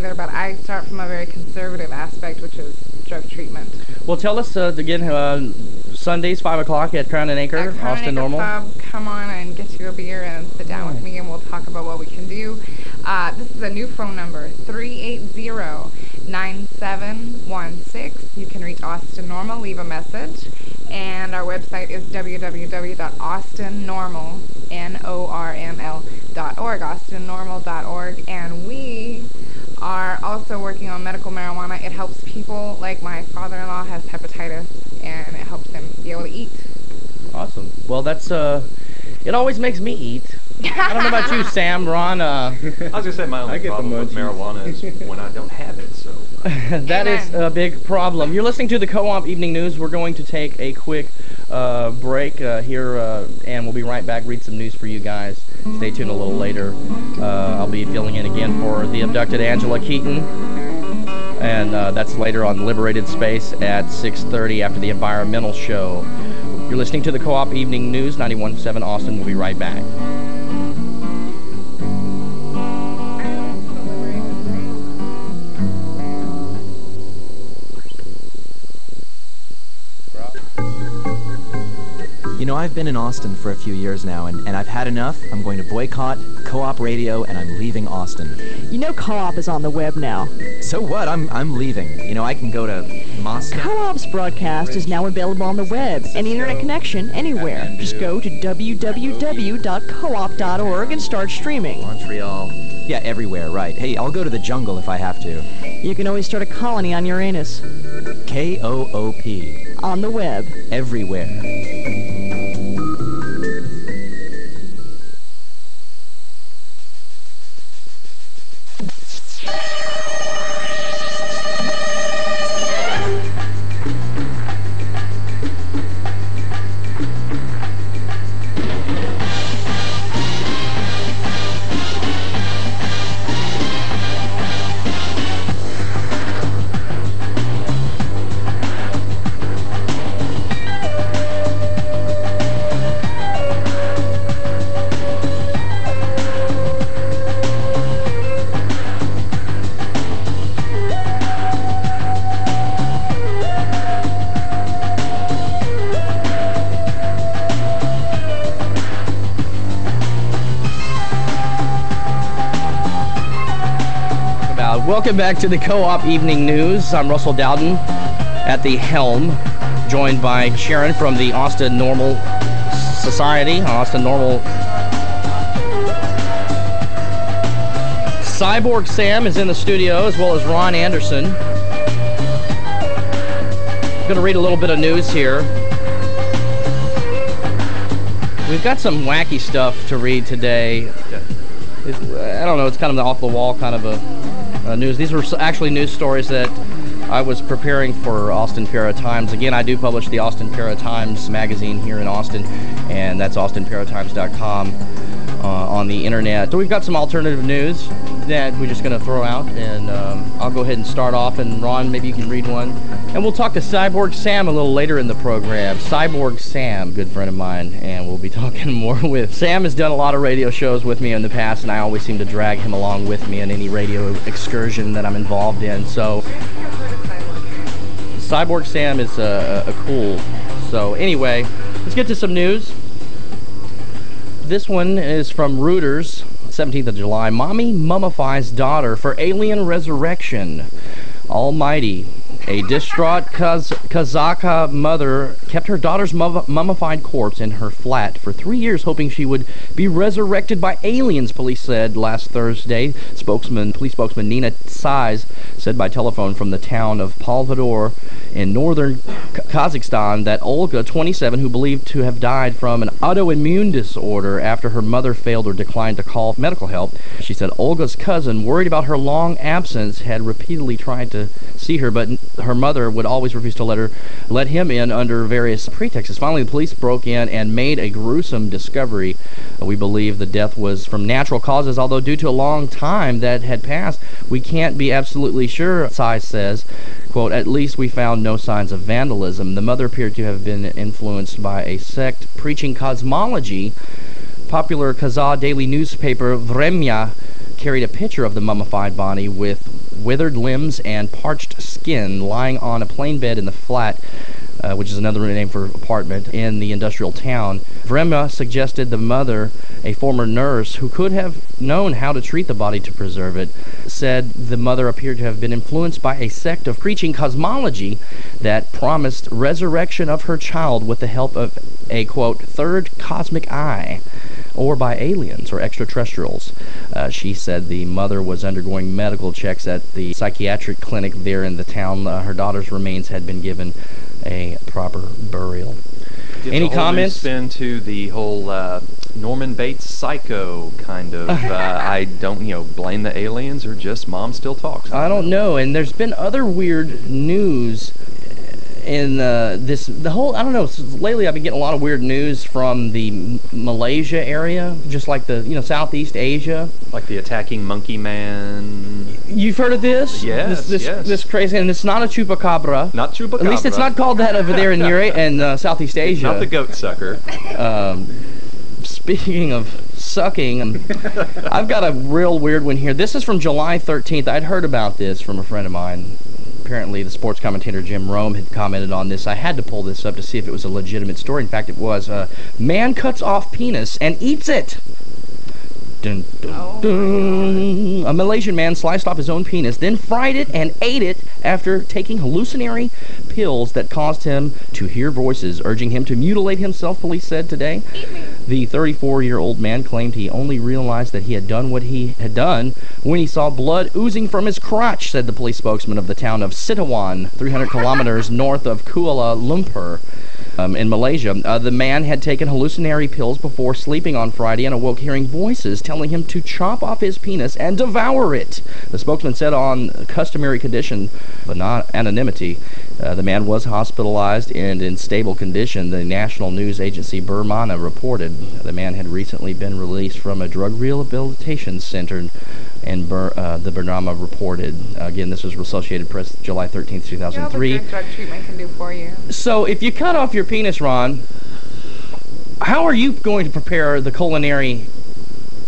either, but I start from a very conservative aspect, which is drug treatment. Well, tell us uh, again, uh, Sundays, 5 o'clock at Crown and Anchor, At Crown Austin and Anchor NORML. Come on and get you a beer and sit down with me, and we'll talk about what we can do. Uh, this is a new phone number, 380-9716. You can reach Austin NORML, leave a message, and our website is www.austinnorml, N-O-R-M-L, dot org, austinnorml.org, and we also working on medical marijuana. It helps people, like my father-in-law has hepatitis, and it helps him be able to eat. Awesome. Well, that's, uh, it always makes me eat. I don't know about you, Sam, Ron, uh, I was gonna say my only I get problem with munchies. marijuana is when I don't have it. That is a big problem. You're listening to the Co-op Evening News. We're going to take a quick uh, break uh, here, uh, and we'll be right back. Read some news for you guys. Stay tuned a little later. Uh, I'll be filling in again for the abducted Angela Keaton, and uh, that's later on Liberated Space at 6:30 after the environmental show. You're listening to the Co-op Evening News, 91.7 Austin. We'll be right back. Know, I've been in Austin for a few years now, and, and I've had enough. I'm going to boycott co-op radio, and I'm leaving Austin. You know Co-op is on the web now. So what? I'm I'm leaving. You know, I can go to Moscow. Co-op's broadcast is now available on the web and internet connection anywhere. Just go to www.coop.org and start streaming. Montreal. Yeah, everywhere, right. Hey, I'll go to the jungle if I have to. You can always start a colony on Uranus. K-O-O-P. On the web. Everywhere. Welcome back to the Co-op Evening News. I'm Russell Dowden at the helm, joined by Sharon from the Austin NORML Society, Austin NORML. Cyborg Sam is in the studio, as well as Ron Anderson. I'm going to read a little bit of news here. We've got some wacky stuff to read today. I don't know, it's kind of an off-the-wall kind of a, a news. These were actually news stories that I was preparing for Austin Para Times. Again, I do publish the Austin Para Times magazine here in Austin, and that's austinparatimes.com uh, on the internet. So we've got some alternative news that we're just going to throw out, and um, I'll go ahead and start off. And Ron, maybe you can read one. And we'll talk to Cyborg Sam a little later in the program. Cyborg Sam, good friend of mine, and we'll be talking more with. Sam has done a lot of radio shows with me in the past, and I always seem to drag him along with me in any radio excursion that I'm involved in. So Cyborg Sam is uh, a cool. So anyway, let's get to some news. This one is from Reuters, 17th of July. Mommy mummifies daughter for alien resurrection. Almighty. A distraught Kaz- Kazaka mother kept her daughter's mum- mummified corpse in her flat for three years, hoping she would be resurrected by aliens, police said last Thursday. Spokesman, police spokesman Nina Size said by telephone from the town of Palvador in northern Kazakhstan that Olga, 27, who believed to have died from an autoimmune disorder after her mother failed or declined to call medical help. She said Olga's cousin, worried about her long absence, had repeatedly tried to see her, but her mother would always refuse to let her let him in under various pretexts. Finally, the police broke in and made a gruesome discovery. We believe the death was from natural causes, although due to a long time that had passed, we can't be absolutely sure, Size says. Quote, at least we found no signs of vandalism. The mother appeared to have been influenced by a sect preaching cosmology. Popular Kazakh daily newspaper Vremya carried a picture of the mummified body with withered limbs and parched skin lying on a plain bed in the flat, uh, which is another name for apartment, in the industrial town. Vremya suggested the mother, a former nurse who could have known how to treat the body to preserve it, said the mother appeared to have been influenced by a sect of preaching cosmology that promised resurrection of her child with the help of a quote third cosmic eye or by aliens or extraterrestrials. Uh, she said the mother was undergoing medical checks at the psychiatric clinic there in the town. Uh, her daughter's remains had been given a proper burial. Gives Any comments? Spin to the whole uh, Norman Bates psycho kind of. Uh, I don't, you know, blame the aliens or just mom still talks. I don't know, and there's been other weird news in uh, this the whole I don't know. Lately, I've been getting a lot of weird news from the M- Malaysia area, just like the you know Southeast Asia. Like the attacking monkey man. You've heard of this? Yes, This this, yes. this crazy, and it's not a chupacabra. Not chupacabra. At least it's not called that over there in Europe and uh, Southeast Asia. Not the goat sucker. Um, speaking of sucking, um, I've got a real weird one here. This is from July 13th. I'd heard about this from a friend of mine. Apparently, the sports commentator Jim Rome had commented on this. I had to pull this up to see if it was a legitimate story. In fact, it was. Uh, man cuts off penis and eats it. Dun, dun, Oh dun. A Malaysian man sliced off his own penis, then fried it and ate it after taking hallucinatory pills that caused him to hear voices urging him to mutilate himself, police said today. The 34 year old man claimed he only realized that he had done what he had done when he saw blood oozing from his crotch, said the police spokesman of the town of Sitawan, 300 kilometers north of Kuala Lumpur. Um, in Malaysia, uh, the man had taken hallucinatory pills before sleeping on Friday and awoke hearing voices telling him to chop off his penis and devour it. The spokesman said on customary condition of not anonymity, uh, the man was hospitalized and in stable condition. The national news agency Burmana reported the man had recently been released from a drug rehabilitation center, and Bur- uh, the Bernama reported. again, this was Associated Press, July 13th, You know 2003. good drug treatment can do for you. So, if you cut off your penis, Ron, how are you going to prepare the culinary,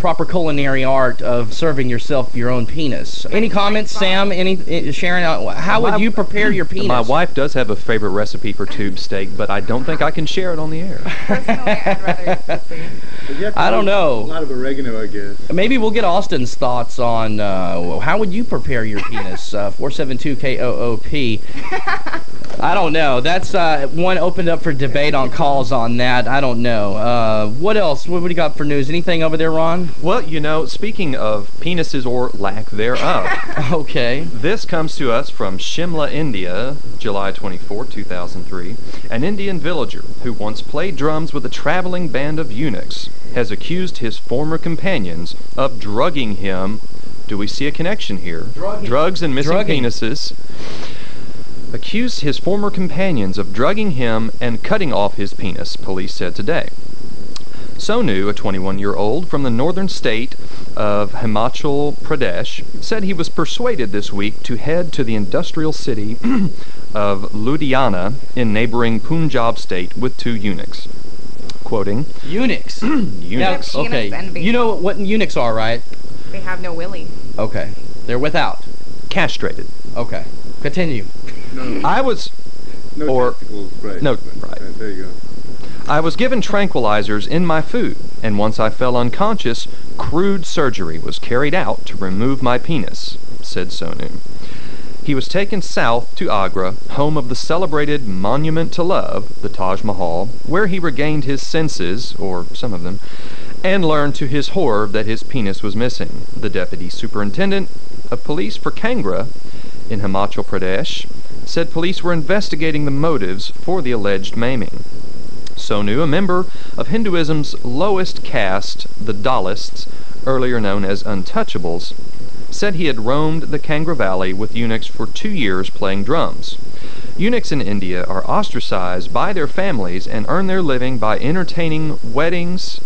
proper culinary art of serving yourself your own penis? Any comments, Sam? Any eh, Sharon? uh, How would you prepare your penis? My wife does have a favorite recipe for tube steak, but I don't think I can share it on the air. I'd rather eat pussy. But you have to I don't know. A lot of oregano, I guess. Maybe we'll get Austin's thoughts on uh, how would you prepare your penis? Uh, 472 KOOP. I don't know. That's uh, one opened up for debate on calls on that. I don't know. Uh, what else? What, what do you got for news? Anything over there, Ron? Well, you know, speaking of penises or lack thereof, Okay. this comes to us from Shimla, India, July 24, 2003. An Indian villager who once played drums with a traveling band of eunuchs has accused his former companions of drugging him. Do we see a connection here? Drugging. Drugs and missing Drugging. penises. Accused his former companions of drugging him and cutting off his penis, police said today. Sonu, a 21 year old from the northern state of Himachal Pradesh, said he was persuaded this week to head to the industrial city of Ludhiana in neighboring Punjab state with two eunuchs. Quoting, Eunuchs. eunuchs. Now, okay. envy. You know what eunuchs are, right? They have no willy. Okay. They're without. castrated. Okay. Continue. No, I was no or- testicles, right. no, right. uh, there you go. I was given tranquilizers in my food, and once I fell unconscious, crude surgery was carried out to remove my penis, said Sonu. He was taken south to Agra, home of the celebrated Monument to Love, the Taj Mahal, where he regained his senses, or some of them, and learned to his horror that his penis was missing. The deputy superintendent of police for Kangra in Himachal Pradesh said police were investigating the motives for the alleged maiming. Sonu, a member of Hinduism's lowest caste, the Dalists, earlier known as Untouchables, said he had roamed the Kangra Valley with eunuchs for two years playing drums. Eunuchs in India are ostracized by their families and earn their living by entertaining weddings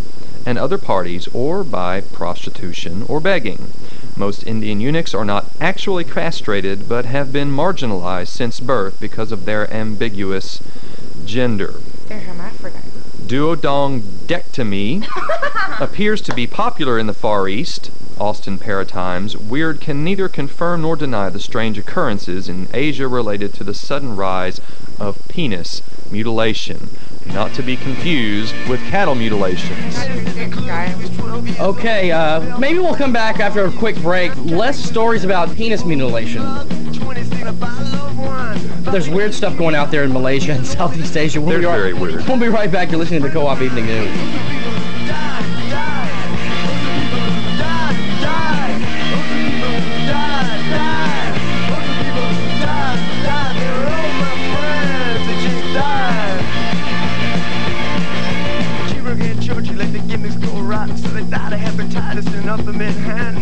and other parties or by prostitution or begging. Most Indian eunuchs are not actually castrated but have been marginalized since birth because of their ambiguous gender. They're hermaphrodites. Appears to be popular in the Far East. Austin Paratimes. Weird can neither confirm nor deny the strange occurrences in Asia related to the sudden rise of penis mutilation, not to be confused with cattle mutilations. Okay, uh, maybe we'll come back after a quick break. Less stories about penis mutilation. There's weird stuff going out there in Malaysia and Southeast Asia. We'll They're be right, very weird. We'll be right back. You're listening to the Co-op Evening News. Churchill let the gimmicks go rotten, so they died of hepatitis in upper Manhattan.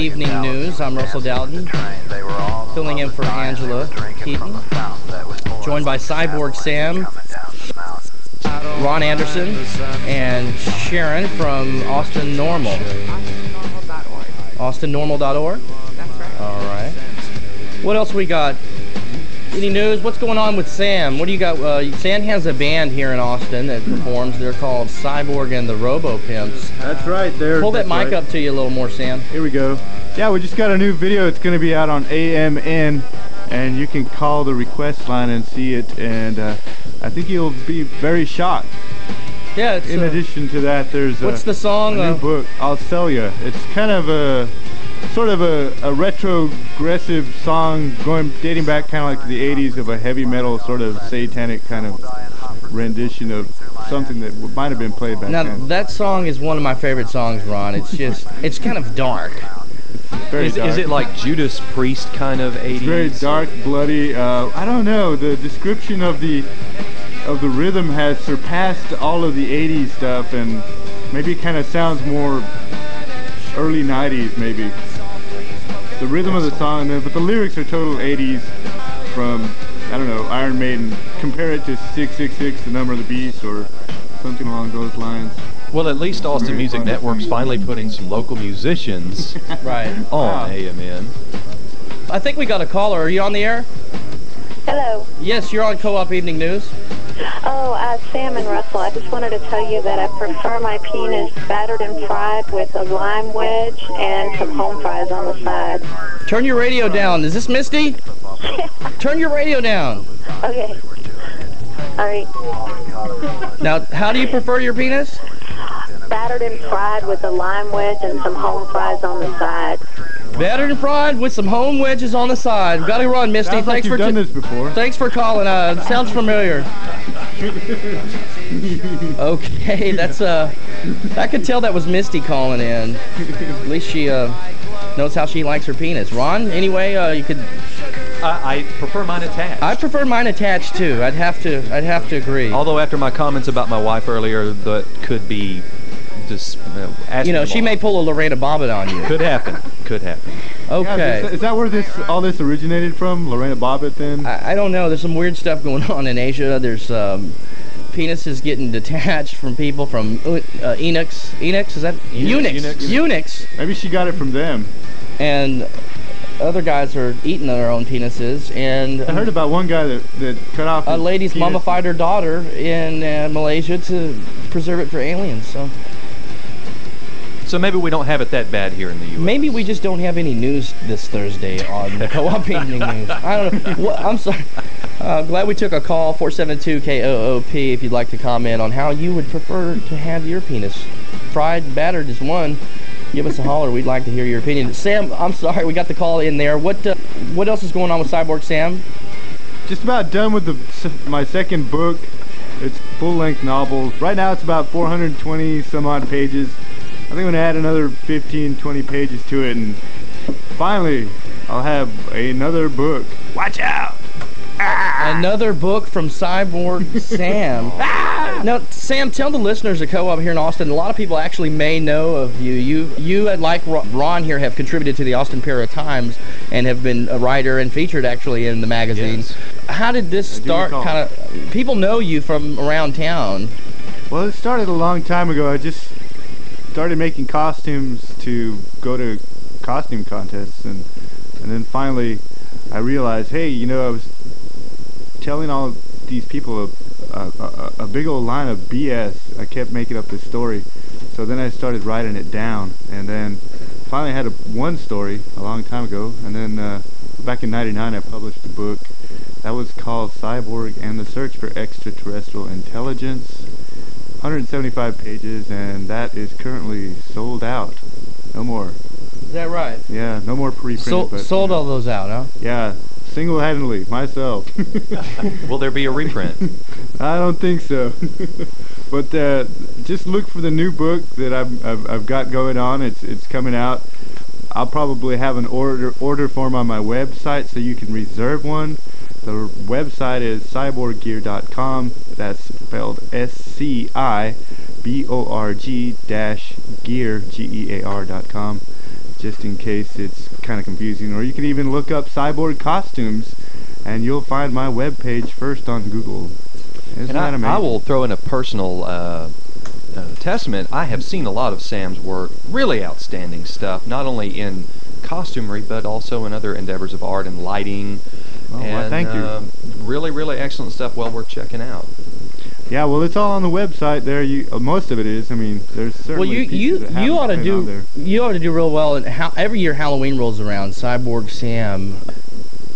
Evening News. I'm Russell Dowden, train. They were all in filling in for Angela were drinking from Keaton. a fountain that was pouring Joined by Cyborg Sam, coming down the mountain. Ron Anderson, and Sharon from Austin NORML. AustinNORML.org. AustinNORML.org. That's right. All right. What else we got? Any news? What's going on with Sam? What do you got? Uh, Sam has a band here in Austin that performs. They're called Cyborg and the Robo Pimps. That's right there. Pull that mic right. up to you a little more, Sam. Here we go. Yeah, we just got a new video. It's going to be out on AMN, and you can call the request line and see it. And uh, I think you'll be very shocked. Yeah. It's, In uh, addition to that, there's what's a, the song? a new Uh, book. I'll sell you. It's kind of a sort of a, a retrogressive song going dating back kind of like to the 80s of a heavy metal sort of satanic kind of rendition of something that might have been played back now then. that song is one of my favorite songs, Ron. It's just, it's kind of dark. Very Is, dark. is it like Judas Priest kind of 80s? It's very dark, bloody. Uh, I don't know. The description of the of the rhythm has surpassed all of the 80s stuff, and maybe it kind of sounds more early 90s, maybe. The rhythm of the song, but the lyrics are total 80s from I don't know Iron Maiden. Compare it to 666, the number of the beast, or something along those lines. Well, at least Austin Music Network's finally putting some local musicians Right. on AMN. I think we got a caller. Are you on the air? Hello. Yes, you're on Co-op Evening News. Oh, uh, Sam and Russell, I just wanted to tell you that I prefer my penis battered and fried with a lime wedge and some home fries on the side. Turn your radio down. Is this Misty? Turn your radio down. Okay. All right. Now, how do you prefer your penis? Battered and fried with a lime wedge and some home fries on the side. Battered and fried with some home wedges on the side. Got to run, Misty. Sounds like Thanks you've for done t- this before. Thanks for calling. Uh, sounds familiar. Okay, that's uh, I could tell that was Misty calling in. At least she uh knows how she likes her penis. Ron, anyway, uh, you could. I, I prefer mine attached. I prefer mine attached too. I'd have to. I'd have to agree. Although after my comments about my wife earlier, that could be just uh, You know, she may pull a Lorena Bobbitt on you. Could happen. Could happen. Yeah, Okay. is, is that where this all this originated from? Lorena Bobbitt, then? I, I don't know. There's some weird stuff going on in Asia. There's um, penises getting detached from people from uh, Enox. Enox is that Eunuchs. eunuchs? Eunuchs. Eunuchs. Maybe she got it from them. And other guys are eating their own penises. And I heard about one guy that, that cut off a his lady's penis. mummified her daughter in uh, Malaysia to preserve it for aliens. So So maybe we don't have it that bad here in the U.S. maybe we just don't have any news this Thursday on the Co-op Evening News. I don't know. What, I'm sorry. Uh, glad we took a call, 472-KOOP, if you'd like to comment on how you would prefer to have your penis. Fried, battered is one. give us a holler. We'd like to hear your opinion. Sam, I'm sorry we got the call in there. What uh, what else is going on with Cyborg Sam? Just about done with the my second book. It's full-length novel. Right now it's about 420 some odd pages. I think I'm gonna add another 15, 20 pages to it, and finally I'll have another book. Watch out! Ah! Another book from Cyborg Sam. Ah! Now, Sam, tell the listeners of Co-op here in Austin. A lot of people actually may know of you. You, you, uh, like Ron here, have contributed to the Austin Para Times and have been a writer and featured actually in the magazine. Yes. How did this start? Kind of, people know you from around town. Well, it started a long time ago. I just started making costumes to go to costume contests, and and then finally I realized, hey, you know, I was telling all these people a, a, a, big old line of BS. I kept making up this story, so then I started writing it down, and then finally I had a, one story a long time ago, and then uh, back in '99 I published a book that was called Cyborg and the Search for Extraterrestrial Intelligence. 175 pages, and that is currently sold out. No more. Is that right? Yeah, no more pre-printed. Sold, but, sold you know, all those out, huh? Yeah, single-handedly, myself. Will there be a reprint? I don't think so. but uh, just look for the new book that I've, I've, I've got going on. It's it's coming out. I'll probably have an order order form on my website so you can reserve one. The website is sciborg-gear.com. That's spelled S-C-I-B-O-R-G dash gear G-E-A-R dot com. Just in case it's kind of confusing, or you can even look up cyborg costumes, and you'll find my webpage first on Google. Isn't and that I, amazing? I will throw in a personal uh, uh, testament. I have seen a lot of Sam's work, really outstanding stuff, not only in costumery but also in other endeavors of art and lighting. Oh, well, and, thank you. uh, really, really excellent stuff. Well worth checking out. Yeah, well, it's all on the website there. You uh, most of it is. I mean, there's certainly Well, you pieces you that you haven't ought to do you ought to do real well. And how every year Halloween rolls around, Cyborg Sam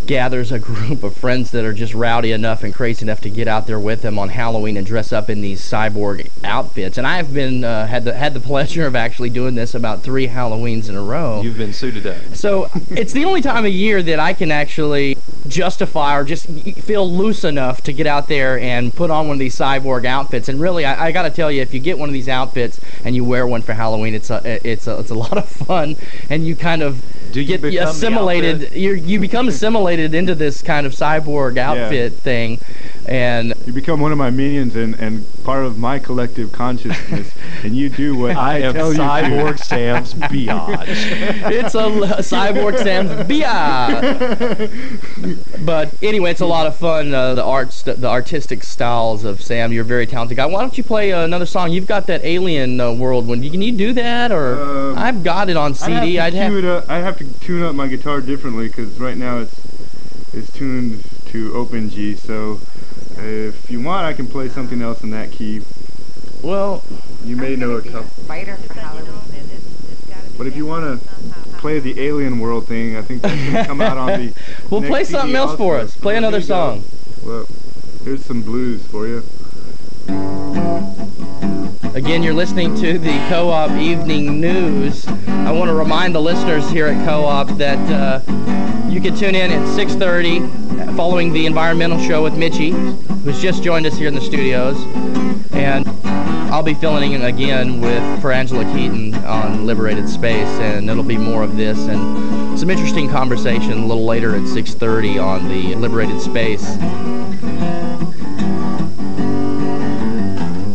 gathers a group of friends that are just rowdy enough and crazy enough to get out there with him on Halloween and dress up in these cyborg outfits. And I've been uh, had the had the pleasure of actually doing this about three Halloweens in a row. You've been suited up. So it's the only time of year that I can actually justify or just feel loose enough to get out there and put on one of these cyborg outfits. And really, I, I got to tell you, if you get one of these outfits and you wear one for Halloween, it's a it's a, it's a lot of fun, and you kind of Do you get assimilated. You you become assimilated into this kind of cyborg outfit thing, and You become one of my minions and, and part of my collective consciousness, and you do what I, am tell Cyborg you to. Sam's biatch. it's a cyborg Sam's Bia. But anyway, it's a lot of fun. Uh, the arts, the artistic styles of Sam. You're a very talented guy. Why don't you play uh, another song? You've got that Alien uh, World one. Can you do that, or Um, I've got it on CD. I'd I'd have, have. to up, I'd have to tune up my guitar differently because right now it's it's tuned to open G. So if you want, I can play something else in that key. Well, You may know a couple. Spider for Halloween. But if you want to play the Alien World thing, I think that's going to come out on the. well, next play CD something else for us. Play So another here you song. Well, here's some blues for you. Again, you're listening to the Co-op Evening News. I want to remind the listeners here at Co-op that uh, you can tune in at 6:30 following the environmental show with Mitchie, who's just joined us here in the studios, and I'll be filling in again with for Angela Keaton on Liberated Space, and it'll be more of this and some interesting conversation a little later at 6:30 on the Liberated Space.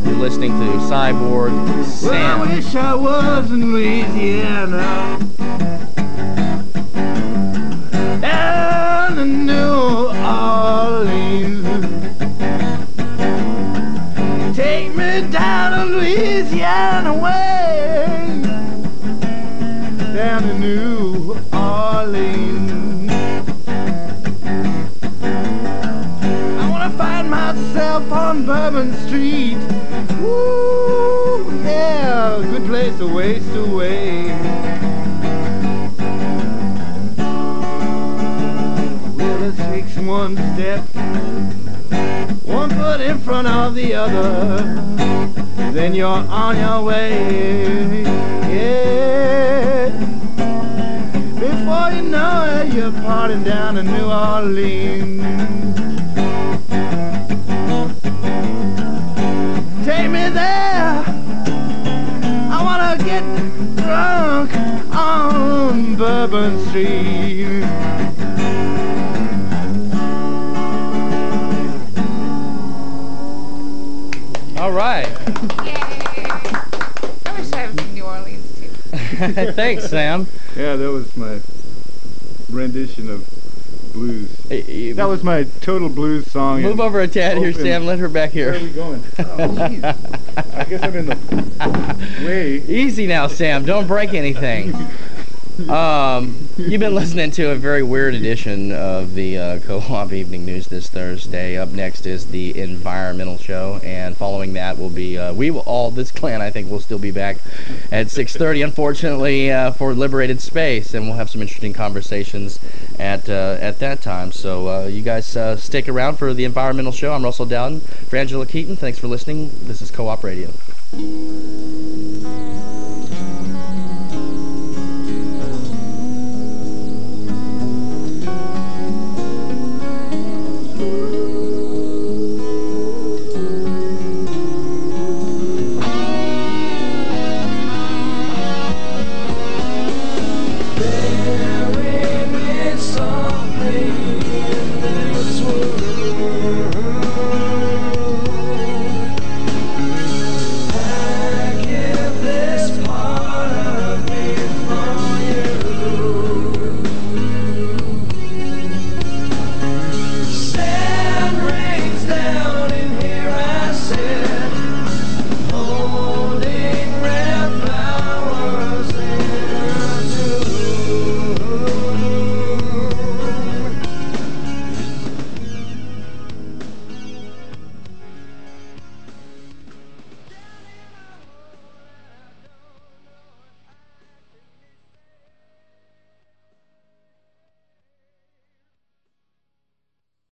You're listening to Cyborg Sam. wish I was in Louisiana. In New Orleans. Take me down to Louisiana way. Down to New Orleans. I wanna find myself on Bourbon Street. Woo, yeah, good place to waste away. Front of the other. then you're on your way. Yeah. Before you know it, you're parting down to New Orleans. Take me there. I wanna get drunk on Bourbon Street. Thanks, Sam. Yeah, that was my rendition of blues. Hey, That was my total blues song. Move over a tad here, Sam. Let her back here. Where are we going? Oh, jeez. I guess I'm in the way. Easy now, Sam. Don't break anything. Um, you've been listening to a very weird edition of the uh, Co-op Evening News this Thursday. Up next is the Environmental Show, and following that will be uh, we will all this clan I think will still be back at 6:30. Unfortunately uh, for Liberated Space, and we'll have some interesting conversations at uh, at that time. So uh, you guys uh, stick around for the Environmental Show. I'm Russell Dowden. For Angela Keaton, thanks for listening. This is Co-op Radio.